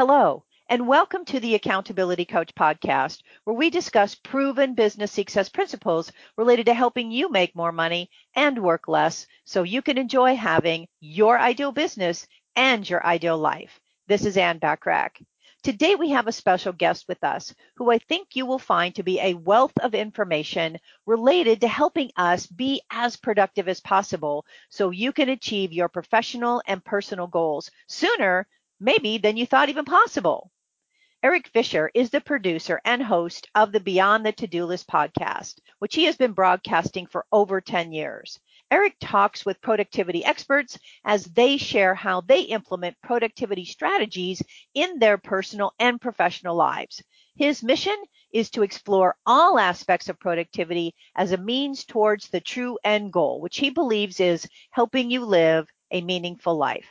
Hello, and welcome to the Accountability Coach podcast, where we discuss proven business success principles related to helping you make more money and work less so you can enjoy having your ideal business and your ideal life. This is Ann Bachrach. Today we have a special guest with us who I think you will find to be a wealth of information related to helping us be as productive as possible so you can achieve your professional and personal goals sooner maybe than you thought even possible. Erik Fisher is the producer and host of the Beyond the To-Do List podcast, which he has been broadcasting for over 10 years. Erik talks with productivity experts as they share how they implement productivity strategies in their personal and professional lives. His mission is to explore all aspects of productivity as a means towards the true end goal, which he believes is helping you live a meaningful life.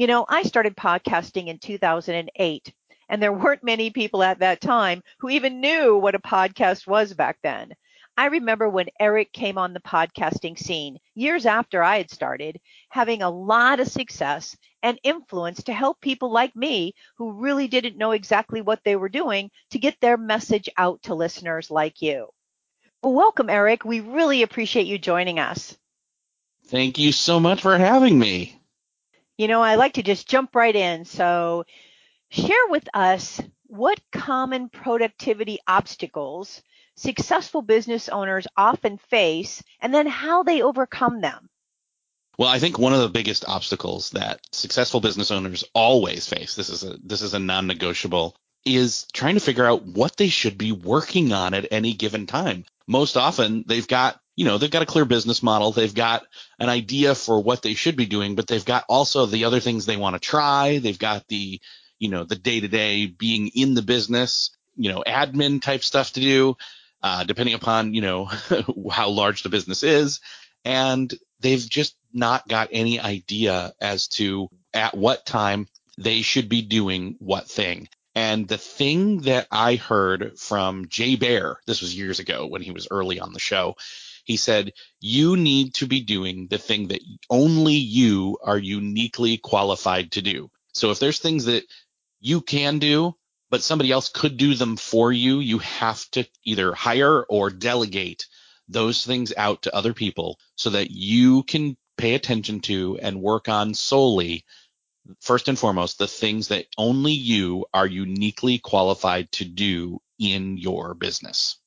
You know, I started podcasting in 2008, and there weren't many people at that time who even knew what a podcast was back then. I remember when Erik came on the podcasting scene years after I had started, having a lot of success and influence to help people like me who really didn't know exactly what they were doing to get their message out to listeners like you. Well, welcome, Erik. We really appreciate you joining us. Thank you so much for having me. You know, I like to just jump right in. So, share with us what common productivity obstacles successful business owners often face and then how they overcome them? Well, I think one of the biggest obstacles that successful business owners always face, this is a this is a non-negotiable, is trying to figure out what they should be working on at any given time. Most often they've got, you know, they've got a clear business model, they've got an idea for what they should be doing, but they've got also the other things they want to try, they've got the, you know, the day-to-day being in the business, you know, admin type stuff to do uh, depending upon you know how large the business is, and they've just not got any idea as to at what time they should be doing what thing. And the thing that I heard from Jay Baer, this was years ago when he was early on the show, he said, You need to be doing the thing that only you are uniquely qualified to do. So if there's things that you can do but somebody else could do them for you. You have to either hire or delegate those things out to other people so that you can pay attention to and work on solely first and foremost the things that only you are uniquely qualified to do in your business.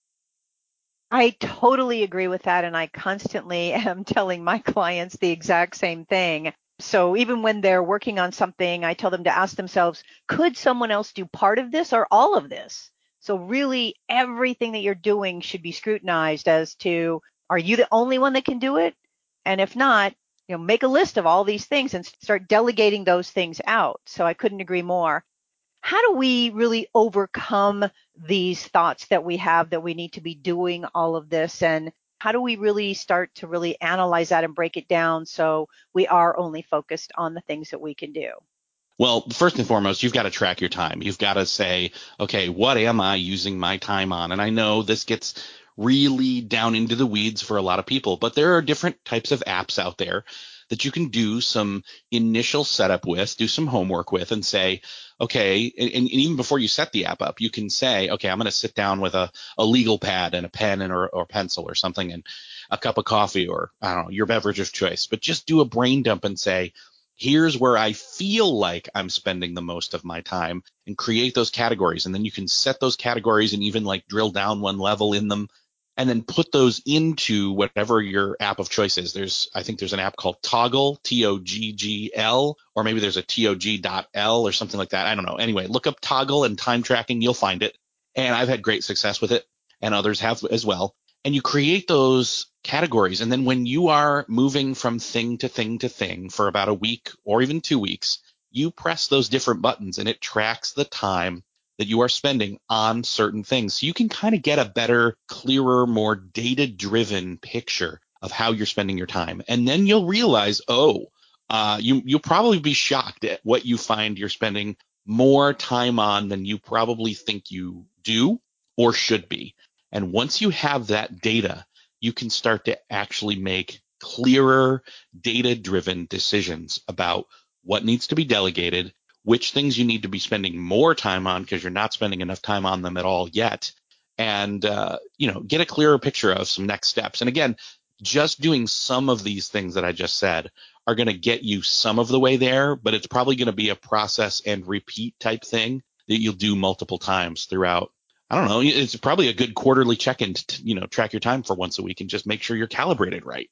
I totally agree with that. And I constantly am telling my clients the exact same thing. So even when they're working on something, I tell them to ask themselves, could someone else do part of this or all of this? So really everything that you're doing should be scrutinized as to, are you the only one that can do it? And if not, you know, make a list of all these things and start delegating those things out. So I couldn't agree more. How do we really overcome these thoughts that we have that we need to be doing all of this and how do we really start to really analyze that and break it down so we are only focused on the things that we can do? Well, first and foremost, you've got to track your time. You've got to say, okay, what am I using my time on? And I know this gets really down into the weeds for a lot of people, but there are different types of apps out there that you can do some initial setup with, do some homework with, and say, okay, and, and even before you set the app up, you can say, okay, I'm going to sit down with a, a legal pad and a pen and or, or pencil or something and a cup of coffee or I don't know, your beverage of choice, but just do a brain dump and say, here's where I feel like I'm spending the most of my time and create those categories. And then you can set those categories and even like drill down one level in them and then put those into whatever your app of choice is. There's, I think there's an app called Toggl, T-O-G-G-L, or maybe there's a T-O-G.L or something like that. I don't know. Anyway, look up Toggl and time tracking. You'll find it. And I've had great success with it and others have as well. And you create those categories. And then when you are moving from thing to thing to thing for about a week or even two weeks, you press those different buttons and it tracks the time that you are spending on certain things. So you can kind of get a better, clearer, more data driven picture of how you're spending your time. And then you'll realize, oh, uh, you, you'll probably be shocked at what you find you're spending more time on than you probably think you do or should be. And once you have that data, you can start to actually make clearer, data driven decisions about what needs to be delegated, which things you need to be spending more time on because you're not spending enough time on them at all yet, and uh, you know get a clearer picture of some next steps. And again, just doing some of these things that I just said are going to get you some of the way there, but it's probably going to be a process and repeat type thing that you'll do multiple times throughout. I don't know. It's probably a good quarterly check-in to, you know, track your time for once a week and just make sure you're calibrated right.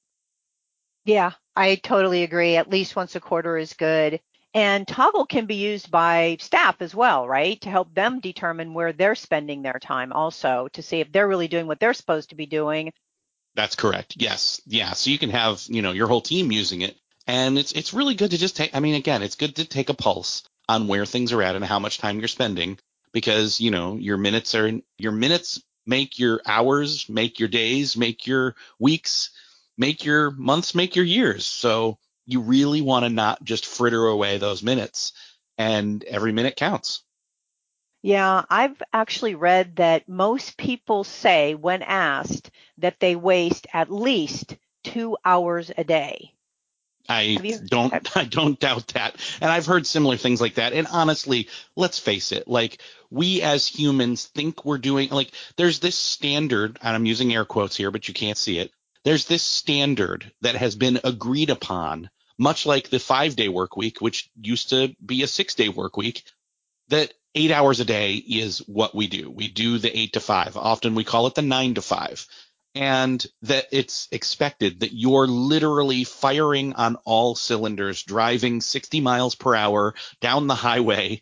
Yeah, I totally agree. At least once a quarter is good. And Toggl can be used by staff as well, right? To help them determine where they're spending their time also to see if they're really doing what they're supposed to be doing. That's correct. Yes. Yeah. So you can have, you know, your whole team using it. And it's it's really good to just take I mean, again, it's good to take a pulse on where things are at and how much time you're spending because, you know, your minutes are your minutes make your hours, make your days, make your weeks make your months, make your years. So you really want to not just fritter away those minutes and every minute counts. Yeah, I've actually read that most people say when asked that they waste at least two hours a day. I don't I don't doubt that. And I've heard similar things like that. And honestly, let's face it, like we as humans think we're doing like there's this standard, and I'm using air quotes here, but you can't see it there's this standard that has been agreed upon, much like the five day work week, which used to be a six day work week, that eight hours a day is what we do. We do the eight to five. Often we call it the nine to five. And that it's expected that you're literally firing on all cylinders, driving 60 miles per hour down the highway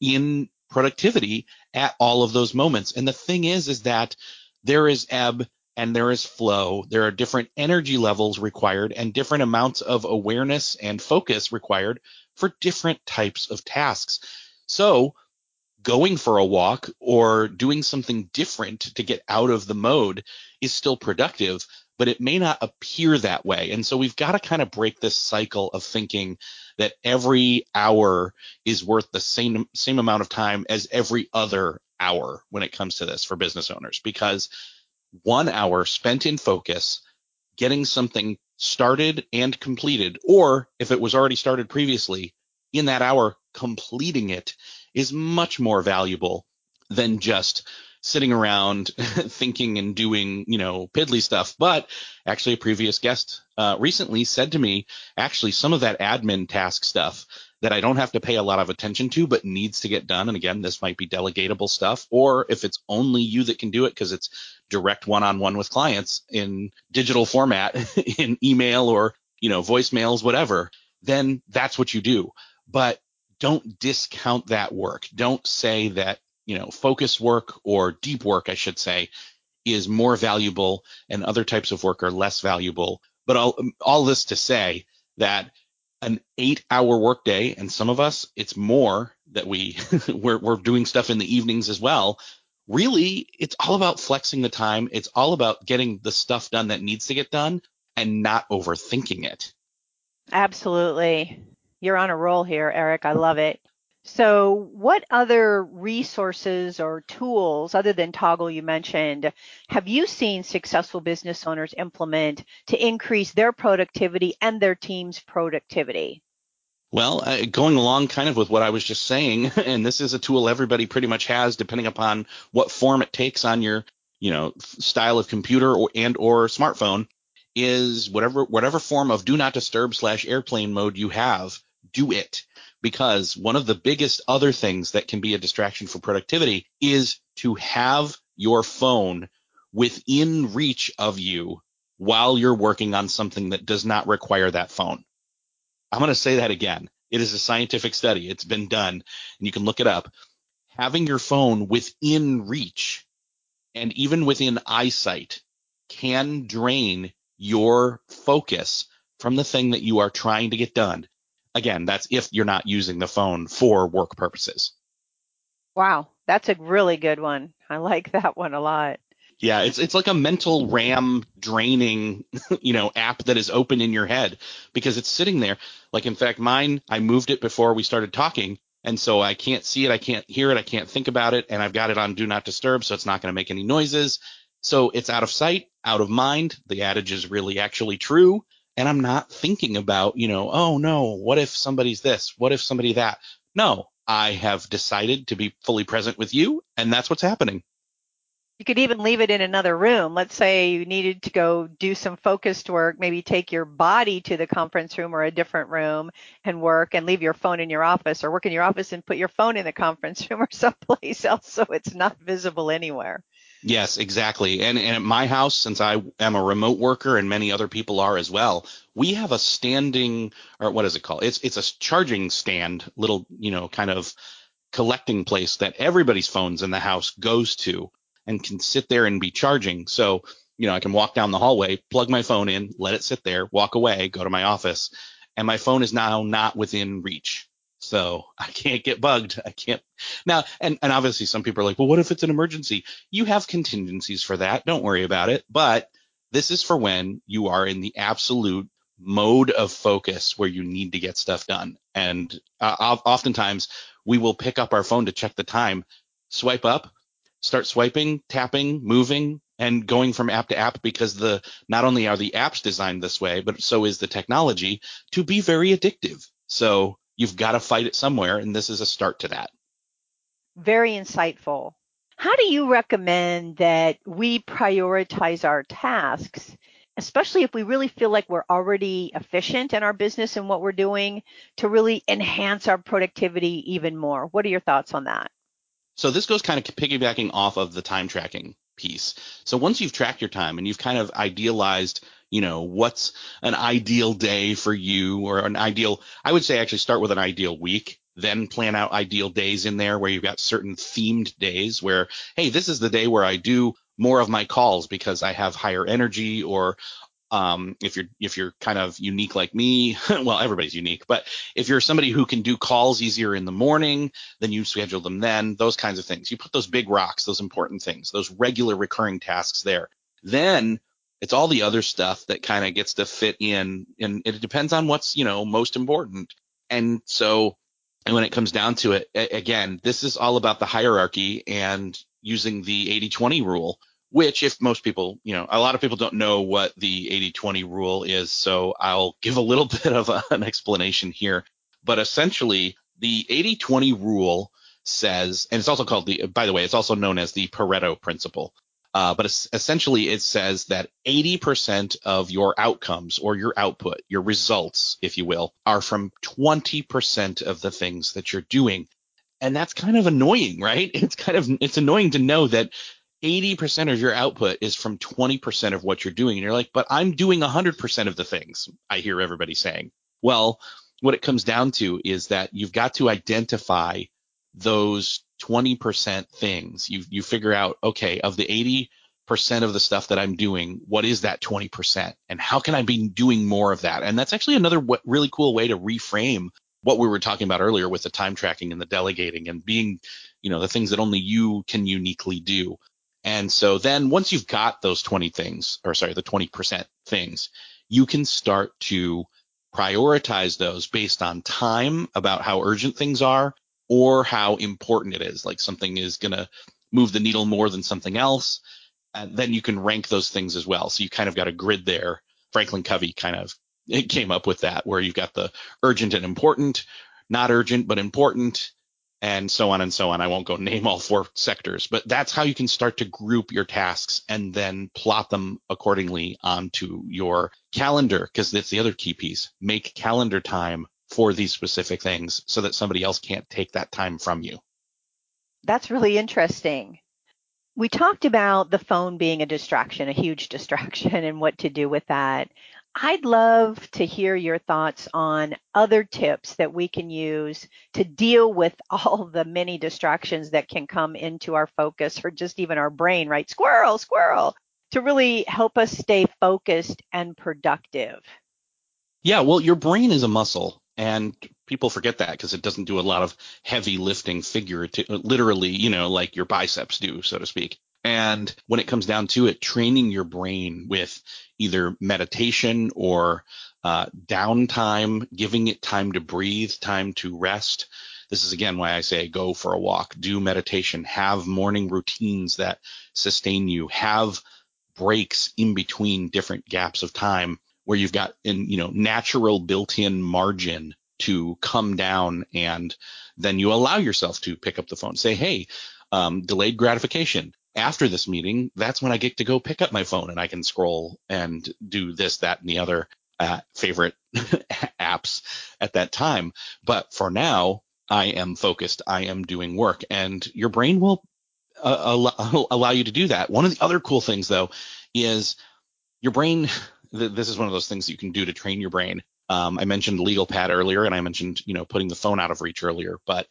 in productivity at all of those moments. And the thing is, is that there is ebb and there is flow. There are different energy levels required and different amounts of awareness and focus required for different types of tasks. So, going for a walk or doing something different to get out of the mode is still productive, but it may not appear that way. And so we've got to kind of break this cycle of thinking that every hour is worth the same same amount of time as every other hour when it comes to this for business owners because one hour spent in focus, getting something started and completed, or if it was already started previously, in that hour, completing it is much more valuable than just sitting around thinking and doing, you know, piddly stuff. But actually, a previous guest uh, recently said to me, actually, some of that admin task stuff that I don't have to pay a lot of attention to, but needs to get done. And again, this might be delegatable stuff, or if it's only you that can do it because it's direct one-on-one with clients in digital format, in email or you know voicemails, whatever, then that's what you do. But don't discount that work. Don't say that you know focus work or deep work, I should say, is more valuable and other types of work are less valuable. But all, all this to say that an eight hour workday, and some of us it's more that we we're, we're doing stuff in the evenings as well. Really, it's all about flexing the time. It's all about getting the stuff done that needs to get done and not overthinking it. Absolutely. You're on a roll here, Erik. I love it. So, what other resources or tools, other than Toggl you mentioned, have you seen successful business owners implement to increase their productivity and their team's productivity? Well, uh, going along kind of with what I was just saying, and this is a tool everybody pretty much has, depending upon what form it takes on your, you know, style of computer or, and or smartphone, is whatever whatever form of do not disturb slash airplane mode you have, do it because one of the biggest other things that can be a distraction for productivity is to have your phone within reach of you while you're working on something that does not require that phone. I'm going to say that again. It is a scientific study. It's been done and you can look it up. Having your phone within reach and even within eyesight can drain your focus from the thing that you are trying to get done Again, that's if you're not using the phone for work purposes. Wow, that's a really good one. I like that one a lot. Yeah, it's it's like a mental RAM draining, you know, app that is open in your head because it's sitting there. Like in fact, mine I moved it before we started talking, and so I can't see it, I can't hear it, I can't think about it, and I've got it on do not disturb, so it's not going to make any noises. So it's out of sight, out of mind. The adage is really actually true and I'm not thinking about, you know, oh no, what if somebody's this? What if somebody that? No, I have decided to be fully present with you, and that's what's happening. You could even leave it in another room. Let's say you needed to go do some focused work, maybe take your body to the conference room or a different room and work and leave your phone in your office or work in your office and put your phone in the conference room or someplace else so it's not visible anywhere. Yes, exactly. And, and at my house, since I am a remote worker and many other people are as well, we have a standing or what is it called? It's it's a charging stand, little you know kind of collecting place that everybody's phones in the house goes to and can sit there and be charging. So, you know, I can walk down the hallway, plug my phone in, let it sit there, walk away, go to my office, and my phone is now not within reach. So I can't get bugged. I can't now, and, and obviously some people are like, well, what if it's an emergency? You have contingencies for that. Don't worry about it. But this is for when you are in the absolute mode of focus where you need to get stuff done. And uh, oftentimes we will pick up our phone to check the time, swipe up, start swiping, tapping, moving, and going from app to app because the not only are the apps designed this way, but so is the technology to be very addictive. So you've got to fight it somewhere, and this is a start to that. Very insightful. How do you recommend that we prioritize our tasks, especially if we really feel like we're already efficient in our business and what we're doing, to really enhance our productivity even more? What are your thoughts on that? So this goes kind of piggybacking off of the time tracking piece. So once you've tracked your time and you've kind of idealized, you know, what's an ideal day for you or an ideal, I would say actually start with an ideal week, then plan out ideal days in there where you've got certain themed days where, hey, this is the day where I do more of my calls because I have higher energy or um, if you're if you're kind of unique like me, well, everybody's unique, but if you're somebody who can do calls easier in the morning, then you schedule them then. Those kinds of things. You put those big rocks, those important things, those regular recurring tasks there. Then it's all the other stuff that kind of gets to fit in, and it depends on what's you know most important. And so, and when it comes down to it, again, this is all about the hierarchy and using the 80-20 rule which if most people, you know, a lot of people don't know what the 80-20 rule is, so I'll give a little bit of a, an explanation here. But essentially, the 80-20 rule says, and it's also called the, by the way, it's also known as the Pareto principle. Uh, but essentially, it says that 80% of your outcomes or your output, your results, if you will, are from 20% of the things that you're doing. And that's kind of annoying, right? It's kind of, it's annoying to know that 80% of your output is from 20% of what you're doing. And you're like, but I'm doing 100% of the things, I hear everybody saying. Well, what it comes down to is that you've got to identify those 20% things. You, you figure out, okay, of the 80% of the stuff that I'm doing, what is that 20%? And how can I be doing more of that? And that's actually another really cool way to reframe what we were talking about earlier with the time tracking and the delegating and being, you know, the things that only you can uniquely do. And so then once you've got those 20 things, or sorry, the 20% things, you can start to prioritize those based on time about how urgent things are or how important it is. Like something is going to move the needle more than something else. And then you can rank those things as well. So you kind of got a grid there. Franklin Covey kind of it came up with that where you've got the urgent and important, not urgent but important, and so on and so on. I won't go name all four sectors, but that's how you can start to group your tasks and then plot them accordingly onto your calendar because that's the other key piece. Make calendar time for these specific things so that somebody else can't take that time from you. That's really interesting. We talked about the phone being a distraction, a huge distraction, and what to do with that. I'd love to hear your thoughts on other tips that we can use to deal with all the many distractions that can come into our focus or just even our brain, right? Squirrel, squirrel, to really help us stay focused and productive. Yeah, well, your brain is a muscle, and people forget that because it doesn't do a lot of heavy lifting figurative, literally, you know, like your biceps do, so to speak. And when it comes down to it, training your brain with either meditation or uh, downtime, giving it time to breathe, time to rest. This is again why I say go for a walk, do meditation, have morning routines that sustain you, have breaks in between different gaps of time where you've got in you know natural built-in margin to come down and then you allow yourself to pick up the phone say hey um, delayed gratification. After this meeting that's when i get to go pick up my phone and i can scroll and do this that and the other uh, favorite apps at that time. But for now i am focused. I am doing work. And your brain will uh, allow, allow you to do that. One of the other cool things though is your brain this is one of those things you can do to train your brain. Um, I mentioned legal pad earlier, and I mentioned you know putting the phone out of reach earlier. But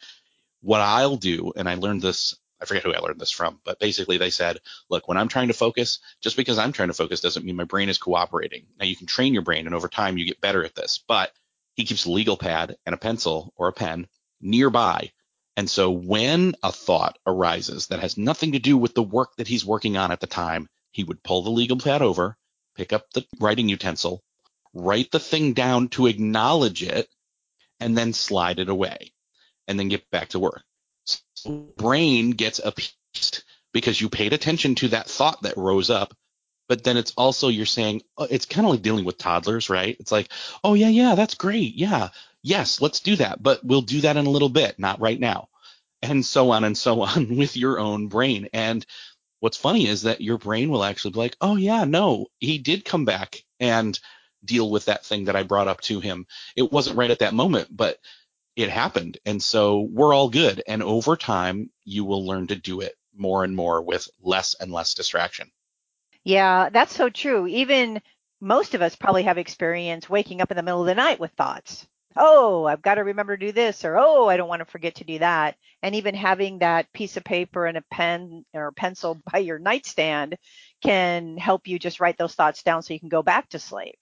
what I'll do, and I learned this, I forget who I learned this from, but basically they said, look, when I'm trying to focus, just because I'm trying to focus doesn't mean my brain is cooperating. Now you can train your brain, and over time you get better at this. But he keeps a legal pad and a pencil or a pen nearby. And so when a thought arises that has nothing to do with the work that he's working on at the time, he would pull the legal pad over, pick up the writing utensil, write the thing down to acknowledge it, and then slide it away, and then get back to work. So brain gets appeased because you paid attention to that thought that rose up, but then it's also you're saying oh, it's kind of like dealing with toddlers, right? It's like, oh yeah, yeah, that's great, yeah, yes, let's do that, but we'll do that in a little bit, not right now, and so on and so on with your own brain. And what's funny is that your brain will actually be like, oh yeah, no, he did come back and deal with that thing that I brought up to him. It wasn't right at that moment, but it happened. And so we're all good. And over time, you will learn to do it more and more with less and less distraction. Yeah, that's so true. Even most of us probably have experience waking up in the middle of the night with thoughts oh, I've got to remember to do this, or oh, I don't want to forget to do that. And even having that piece of paper and a pen or pencil by your nightstand can help you just write those thoughts down so you can go back to sleep.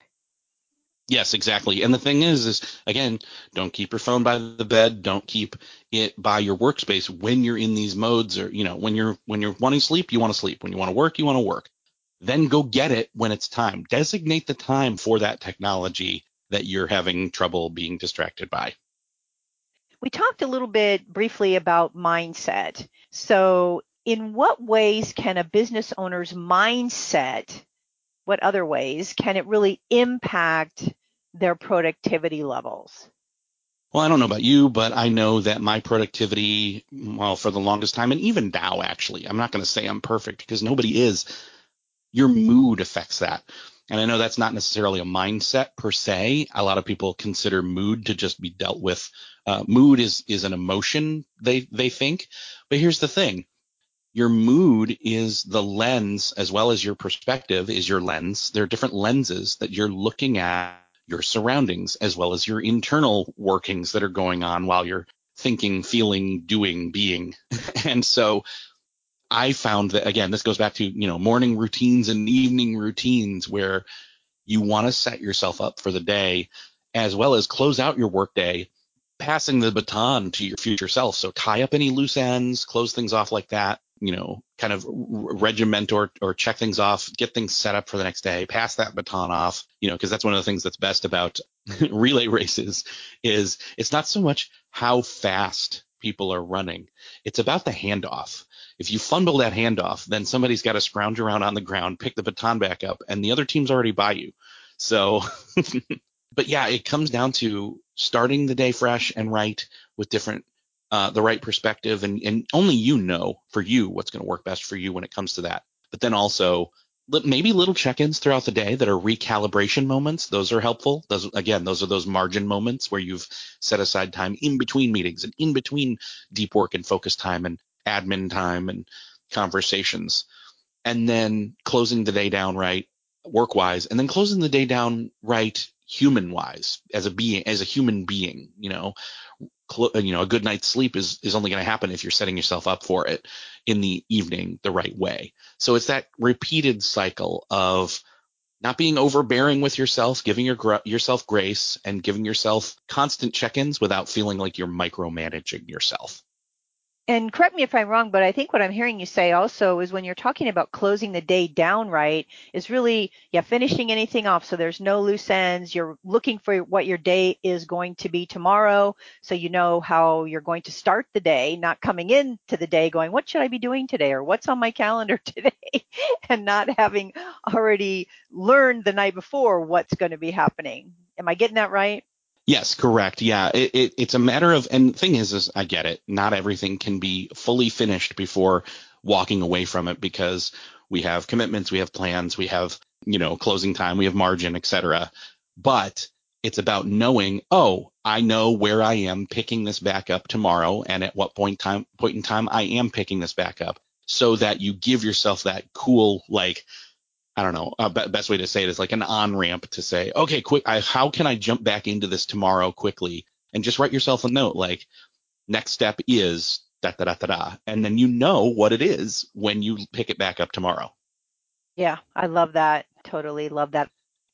Yes, exactly. And the thing is, is again, don't keep your phone by the bed. Don't keep it by your workspace when you're in these modes, or you know, when you're when you're wanting sleep, you want to sleep. When you want to work, you want to work. Then go get it when it's time. Designate the time for that technology that you're having trouble being distracted by. We talked a little bit briefly about mindset. So, in what ways can a business owner's mindset, what other ways can it really impact their productivity levels? Well, I don't know about you, but I know that my productivity, well, for the longest time, and even now, actually, I'm not going to say I'm perfect because nobody is. Your mm-hmm. mood affects that. And I know that's not necessarily a mindset per se. A lot of people consider mood to just be dealt with. Uh, mood is is an emotion they they think. But here's the thing: your mood is the lens as well as your perspective is your lens. There are different lenses that you're looking at your surroundings as well as your internal workings that are going on while you're thinking, feeling, doing, being. and so I found that again, this goes back to, you know, morning routines and evening routines where you want to set yourself up for the day as well as close out your workday, passing the baton to your future self. So tie up any loose ends, close things off like that, you know, kind of regiment or, or check things off, get things set up for the next day, pass that baton off, you know, because that's one of the things that's best about relay races is it's not so much how fast people are running. It's about the handoff. If you fumble that handoff, then somebody's got to scrounge around on the ground, pick the baton back up, and the other team's already by you. So, but yeah, it comes down to starting the day fresh and right with different, uh, the right perspective, and, and only you know for you what's going to work best for you when it comes to that. But then also maybe little check-ins throughout the day that are recalibration moments. Those are helpful. Those again, those are those margin moments where you've set aside time in between meetings and in between deep work and focus time and admin time and conversations. And then closing the day down right work wise and then closing the day down right human wise as a being as a human being, you know, cl- you know, a good night's sleep is is only going to happen if you're setting yourself up for it in the evening the right way. So it's that repeated cycle of not being overbearing with yourself, giving your yourself grace and giving yourself constant check-ins without feeling like you're micromanaging yourself. And correct me if I'm wrong, but I think what I'm hearing you say also is when you're talking about closing the day down right, is really, yeah, finishing anything off. So there's no loose ends. You're looking for what your day is going to be tomorrow. So you know how you're going to start the day, not coming into the day going, what should I be doing today? Or what's on my calendar today? and not having already learned the night before what's going to be happening. Am I getting that right? Yes, correct. Yeah, it, it, it's a matter of, and thing is, is I get it. Not everything can be fully finished before walking away from it because we have commitments, we have plans, we have, you know, closing time, we have margin, etc. But it's about knowing, oh, I know where I am picking this back up tomorrow and at what point time point in time I am picking this back up so that you give yourself that cool like I don't know, uh, best way to say it is like an on ramp to say, okay, quick, I, how can I jump back into this tomorrow quickly? And just write yourself a note like, next step is da da da da da, and then you know what it is when you pick it back up tomorrow. Yeah, I love that. Totally love that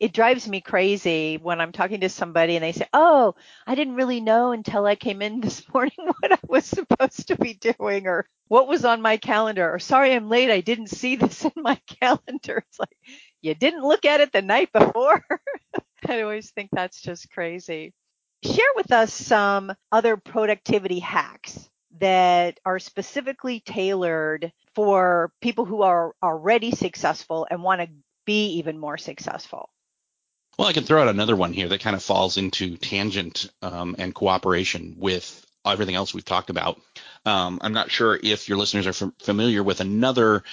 it drives me crazy when I'm talking to somebody and they say, "Oh, I didn't really know until I came in this morning what I was supposed to be doing or what was on my calendar or sorry I'm late, I didn't see this in my calendar." It's like, "You didn't look at it the night before?" I always think that's just crazy. Share with us some other productivity hacks that are specifically tailored for people who are already successful and want to be even more successful. Well, I can throw out another one here that kind of falls into tangent um, and cooperation with everything else we've talked about. Um, I'm not sure if your listeners are f- familiar with another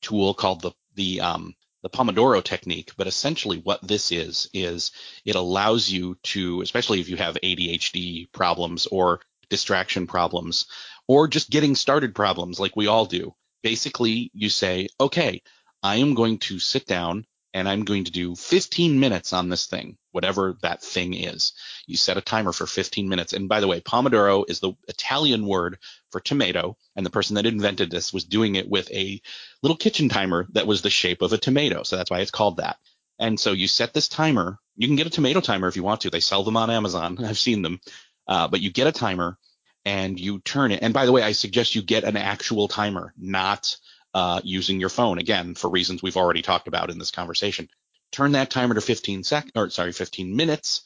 tool called the the um, the Pomodoro technique, but essentially what this is is it allows you to, especially if you have ADHD problems or distraction problems, or just getting started problems like we all do. Basically, you say, okay, I am going to sit down and I'm going to do 15 minutes on this thing, whatever that thing is. You set a timer for 15 minutes. And by the way, Pomodoro is the Italian word for tomato. And the person that invented this was doing it with a little kitchen timer that was the shape of a tomato. So that's why it's called that. And so you set this timer. You can get a tomato timer if you want to. They sell them on Amazon. I've seen them. Uh, but you get a timer and you turn it. And by the way, I suggest you get an actual timer, not uh, using your phone again for reasons we've already talked about in this conversation. Turn that timer to 15 sec or sorry, 15 minutes.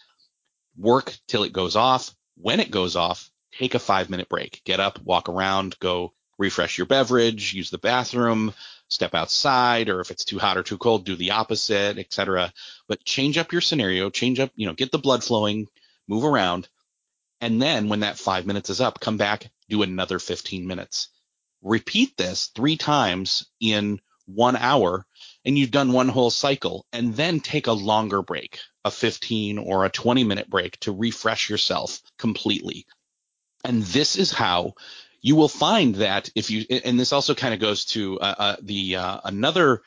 Work till it goes off. When it goes off, take a five minute break. Get up, walk around, go refresh your beverage, use the bathroom, step outside, or if it's too hot or too cold, do the opposite, etc. But change up your scenario, change up, you know, get the blood flowing, move around. And then when that five minutes is up, come back, do another 15 minutes repeat this three times in one hour and you've done one whole cycle and then take a longer break, a 15 or a 20 minute break to refresh yourself completely. And this is how you will find that if you, and this also kind of goes to uh, uh, the, uh, another,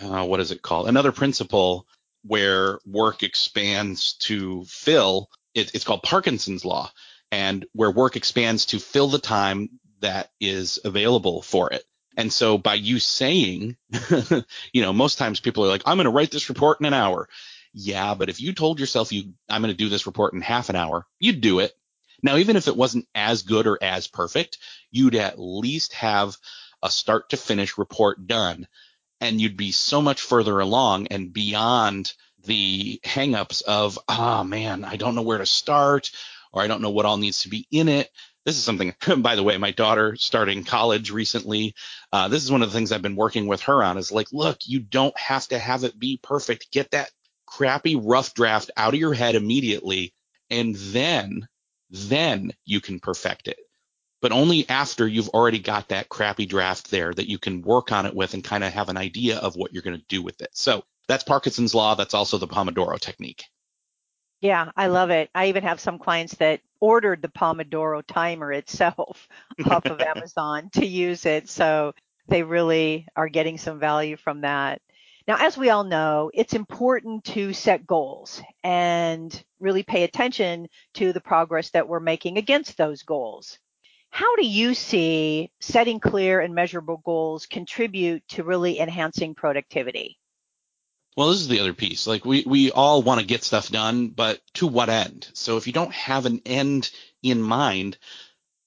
uh, what is it called? Another principle where work expands to fill. It, it's called Parkinson's law and where work expands to fill the time that is available for it. And so by you saying, you know, most times people are like, I'm going to write this report in an hour. Yeah, but if you told yourself you, I'm going to do this report in half an hour, you'd do it. Now, even if it wasn't as good or as perfect, you'd at least have a start to finish report done and you'd be so much further along and beyond the hangups of, ah, oh, man, I don't know where to start or I don't know what all needs to be in it this is something, by the way, my daughter starting college recently. Uh, this is one of the things I've been working with her on is like, look, you don't have to have it be perfect. Get that crappy rough draft out of your head immediately. And then, then you can perfect it. But only after you've already got that crappy draft there that you can work on it with and kind of have an idea of what you're going to do with it. So that's Parkinson's law. That's also the Pomodoro technique. Yeah, I love it. I even have some clients that ordered the Pomodoro timer itself off of Amazon to use it. So they really are getting some value from that. Now, as we all know, it's important to set goals and really pay attention to the progress that we're making against those goals. How do you see setting clear and measurable goals contribute to really enhancing productivity? Well, this is the other piece. Like we, we all want to get stuff done, but to what end? So if you don't have an end in mind,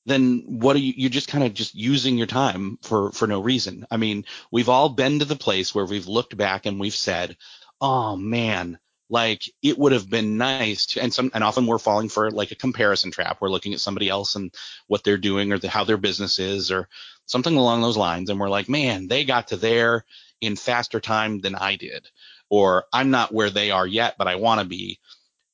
then what are you you're just kind of just using your time for for no reason. I mean, we've all been to the place where we've looked back and we've said, "Oh man, like it would have been nice to, and some and often we're falling for like a comparison trap we're looking at somebody else and what they're doing or the, how their business is or something along those lines and we're like man they got to there in faster time than i did or i'm not where they are yet but i want to be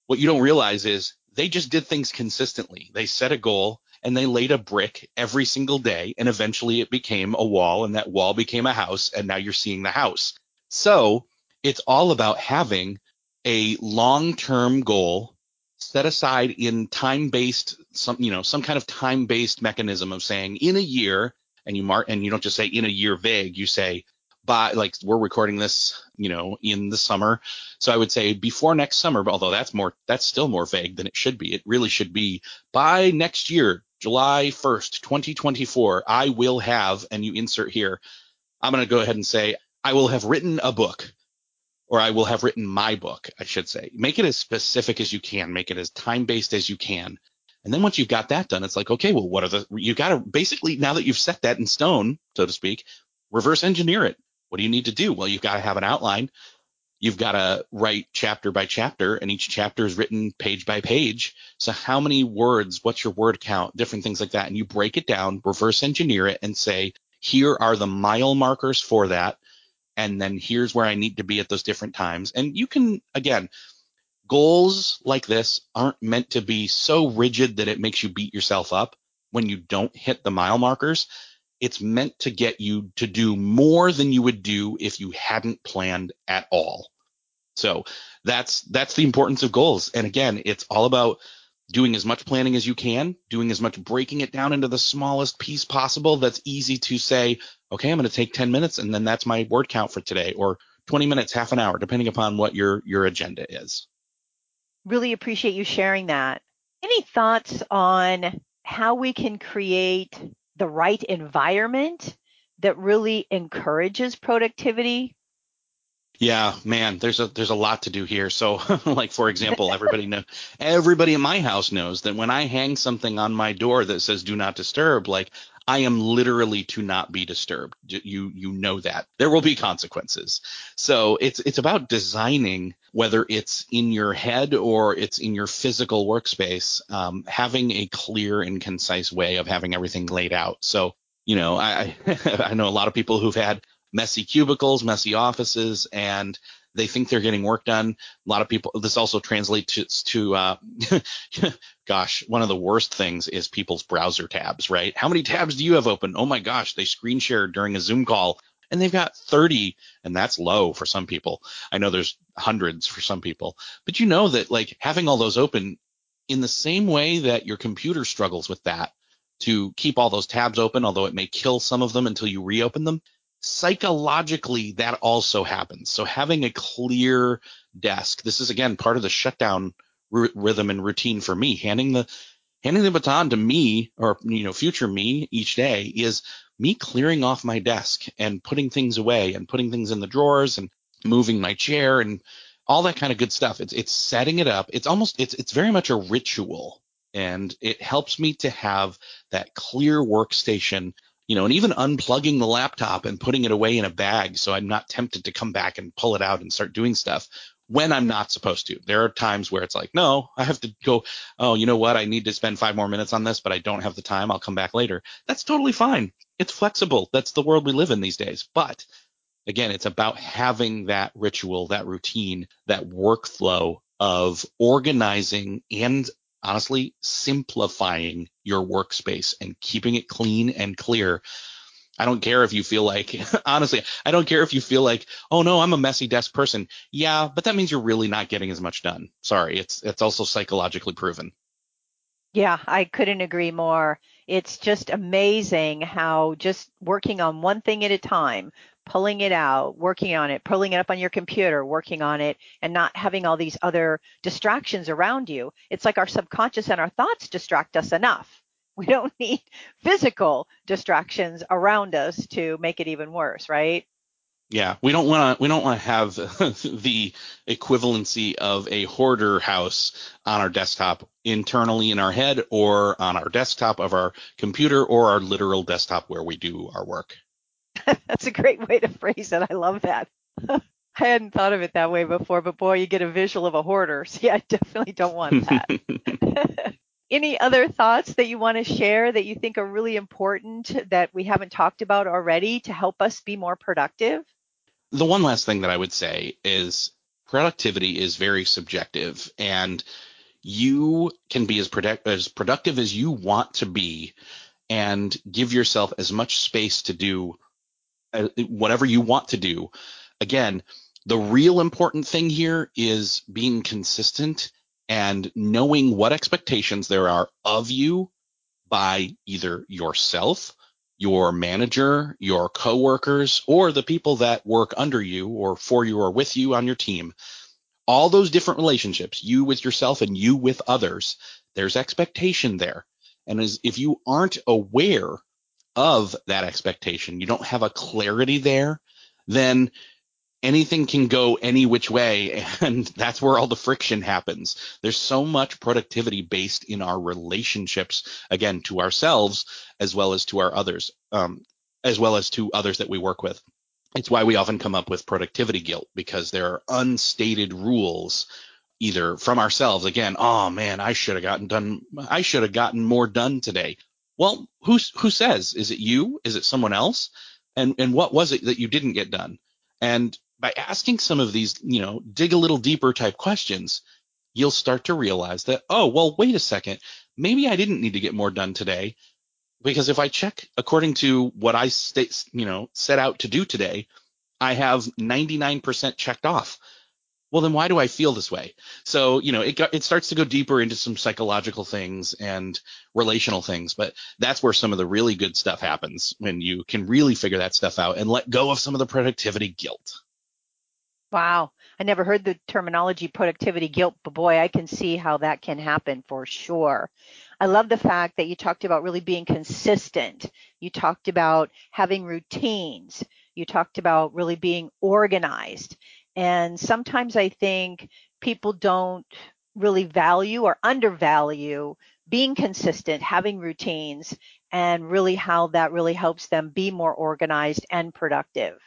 what you don't realize is they just did things consistently. They set a goal and they laid a brick every single day and eventually it became a wall and that wall became a house and now you're seeing the house. So it's all about having a long-term goal set aside in time-based some you know some kind of time-based mechanism of saying in a year and you mark and you don't just say in a year vague you say by like we're recording this you know in the summer so i would say before next summer although that's more that's still more vague than it should be it really should be by next year july 1st 2024 i will have and you insert here i'm going to go ahead and say i will have written a book or I will have written my book, I should say. Make it as specific as you can, make it as time based as you can. And then once you've got that done, it's like, okay, well, what are the, you got to basically, now that you've set that in stone, so to speak, reverse engineer it. What do you need to do? Well, you've got to have an outline. You've got to write chapter by chapter, and each chapter is written page by page. So, how many words? What's your word count? Different things like that. And you break it down, reverse engineer it, and say, here are the mile markers for that and then here's where I need to be at those different times. And you can, again, goals like this aren't meant to be so rigid that it makes you beat yourself up when you don't hit the mile markers. It's meant to get you to do more than you would do if you hadn't planned at all. So that's that's the importance of goals. And again, it's all about doing as much planning as you can, doing as much breaking it down into the smallest piece possible that's easy to say, okay, I'm going to take 10 minutes and then that's my word count for today or 20 minutes, half an hour, depending upon what your your agenda is. Really appreciate you sharing that. Any thoughts on how we can create the right environment that really encourages productivity yeah, man, there's a there's a lot to do here. So, like for example, everybody know everybody in my house knows that when I hang something on my door that says "Do not disturb," like I am literally to not be disturbed. You you know that there will be consequences. So it's it's about designing whether it's in your head or it's in your physical workspace, um, having a clear and concise way of having everything laid out. So you know, I I know a lot of people who've had messy cubicles, messy offices, and they think they're getting work done. A lot of people, this also translates to, uh, gosh, one of the worst things is people's browser tabs, right? How many tabs do you have open? Oh my gosh, they screen share during a Zoom call and they've got 30 and that's low for some people. I know there's hundreds for some people, but you know that like having all those open in the same way that your computer struggles with that to keep all those tabs open, although it may kill some of them until you reopen them psychologically that also happens. So having a clear desk, this is again part of the shutdown r- rhythm and routine for me. Handing the handing the baton to me or you know future me each day is me clearing off my desk and putting things away and putting things in the drawers and moving my chair and all that kind of good stuff. It's it's setting it up. It's almost it's it's very much a ritual and it helps me to have that clear workstation you know, and even unplugging the laptop and putting it away in a bag so I'm not tempted to come back and pull it out and start doing stuff when I'm not supposed to. There are times where it's like, no, I have to go, oh, you know what? I need to spend five more minutes on this, but I don't have the time. I'll come back later. That's totally fine. It's flexible. That's the world we live in these days. But again, it's about having that ritual, that routine, that workflow of organizing and honestly simplifying your workspace and keeping it clean and clear. I don't care if you feel like, honestly, I don't care if you feel like, oh no, I'm a messy desk person. Yeah, but that means you're really not getting as much done. Sorry, it's it's also psychologically proven. Yeah, I couldn't agree more. It's just amazing how just working on one thing at a time, pulling it out, working on it, pulling it up on your computer, working on it, and not having all these other distractions around you. It's like our subconscious and our thoughts distract us enough. We don't need physical distractions around us to make it even worse, right? Yeah, we don't want to we don't want to have the equivalency of a hoarder house on our desktop internally in our head or on our desktop of our computer or our literal desktop where we do our work. That's a great way to phrase it. I love that. I hadn't thought of it that way before, but boy, you get a visual of a hoarder. So yeah, I definitely don't want that. Any other thoughts that you want to share that you think are really important that we haven't talked about already to help us be more productive? The one last thing that I would say is productivity is very subjective and you can be as, product- as productive as you want to be and give yourself as much space to do Uh, whatever you want to do. Again, the real important thing here is being consistent and knowing what expectations there are of you by either yourself, your manager, your coworkers, or the people that work under you or for you or with you on your team. All those different relationships, you with yourself and you with others, there's expectation there. And as if you aren't aware of that expectation, you don't have a clarity there, then anything can go any which way and that's where all the friction happens. There's so much productivity based in our relationships again to ourselves as well as to our others um, as well as to others that we work with. It's why we often come up with productivity guilt because there are unstated rules either from ourselves again oh man i should have gotten done i should have gotten more done today well who's who says is it you is it someone else and and what was it that you didn't get done and by asking some of these, you know, dig a little deeper type questions, you'll start to realize that, oh, well, wait a second. Maybe I didn't need to get more done today because if I check according to what I state, you know, set out to do today, I have 99% checked off. Well, then why do I feel this way? So, you know, it it starts to go deeper into some psychological things and relational things, but that's where some of the really good stuff happens when you can really figure that stuff out and let go of some of the productivity guilt. Wow. I never heard the terminology productivity guilt, but boy, I can see how that can happen for sure. I love the fact that you talked about really being consistent. You talked about having routines. You talked about really being organized. And sometimes I think people don't really value or undervalue being consistent, having routines, and really how that really helps them be more organized and productive.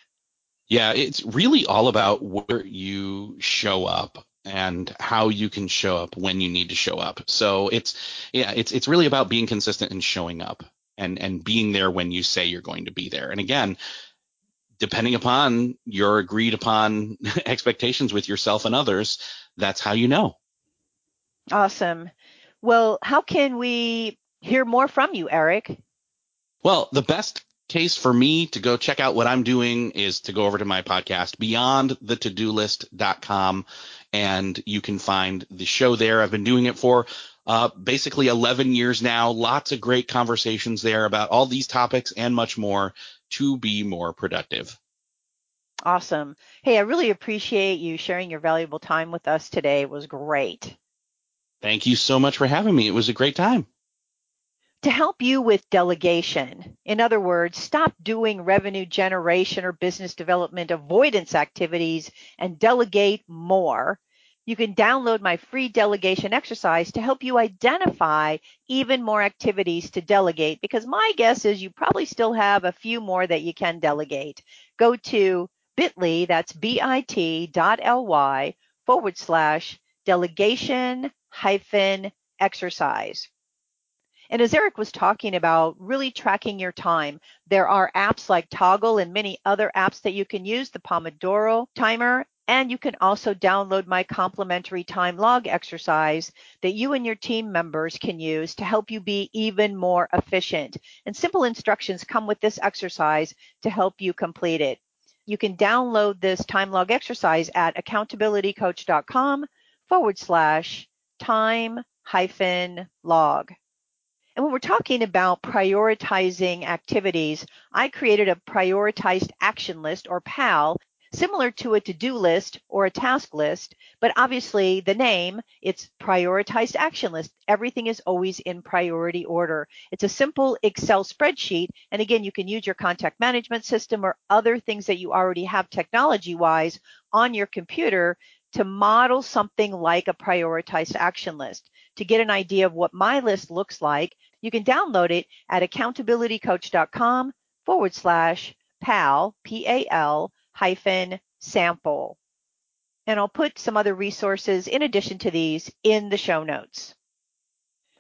Yeah, it's really all about where you show up and how you can show up when you need to show up. So it's yeah, it's it's really about being consistent and showing up and and being there when you say you're going to be there. And again, depending upon your agreed upon expectations with yourself and others, that's how you know. Awesome. Well, how can we hear more from you, Erik? Well, the best case for me to go check out what I'm doing is to go over to my podcast, beyondthetodolist.com, and you can find the show there. I've been doing it for uh, basically 11 years now. Lots of great conversations there about all these topics and much more to be more productive. Awesome. Hey, I really appreciate you sharing your valuable time with us today. It was great. Thank you so much for having me. It was a great time to help you with delegation. In other words, stop doing revenue generation or business development avoidance activities and delegate more. You can download my free delegation exercise to help you identify even more activities to delegate because my guess is you probably still have a few more that you can delegate. Go to bit.ly, that's bit.ly forward slash delegation hyphen exercise. And as Erik was talking about really tracking your time, there are apps like Toggl and many other apps that you can use, the Pomodoro timer, and you can also download my complimentary time log exercise that you and your team members can use to help you be even more efficient. And simple instructions come with this exercise to help you complete it. You can download this time log exercise at accountabilitycoach.com forward slash time hyphen log. And when we're talking about prioritizing activities, I created a prioritized action list or PAL similar to a to-do list or a task list, but obviously the name, it's prioritized action list. Everything is always in priority order. It's a simple Excel spreadsheet. And again, you can use your contact management system or other things that you already have technology wise on your computer to model something like a prioritized action list. To get an idea of what my list looks like, you can download it at accountabilitycoach.com forward slash PAL, P-A-L hyphen sample. And I'll put some other resources in addition to these in the show notes.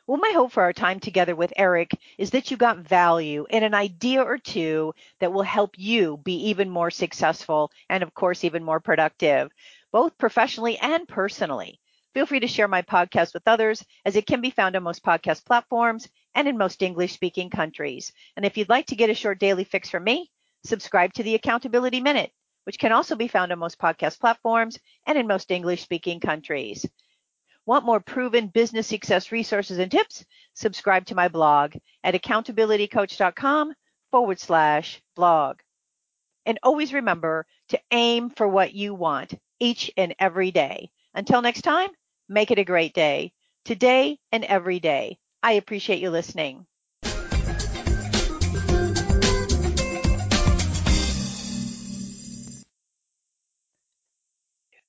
Well, my hope for our time together with Erik is that you got value and an idea or two that will help you be even more successful and, of course, even more productive, both professionally and personally. Feel free to share my podcast with others as it can be found on most podcast platforms and in most English speaking countries. And if you'd like to get a short daily fix from me, subscribe to the Accountability Minute, which can also be found on most podcast platforms and in most English speaking countries. Want more proven business success resources and tips? Subscribe to my blog at accountabilitycoach.com forward slash blog. And always remember to aim for what you want each and every day. Until next time, make it a great day, today and every day. I appreciate you listening.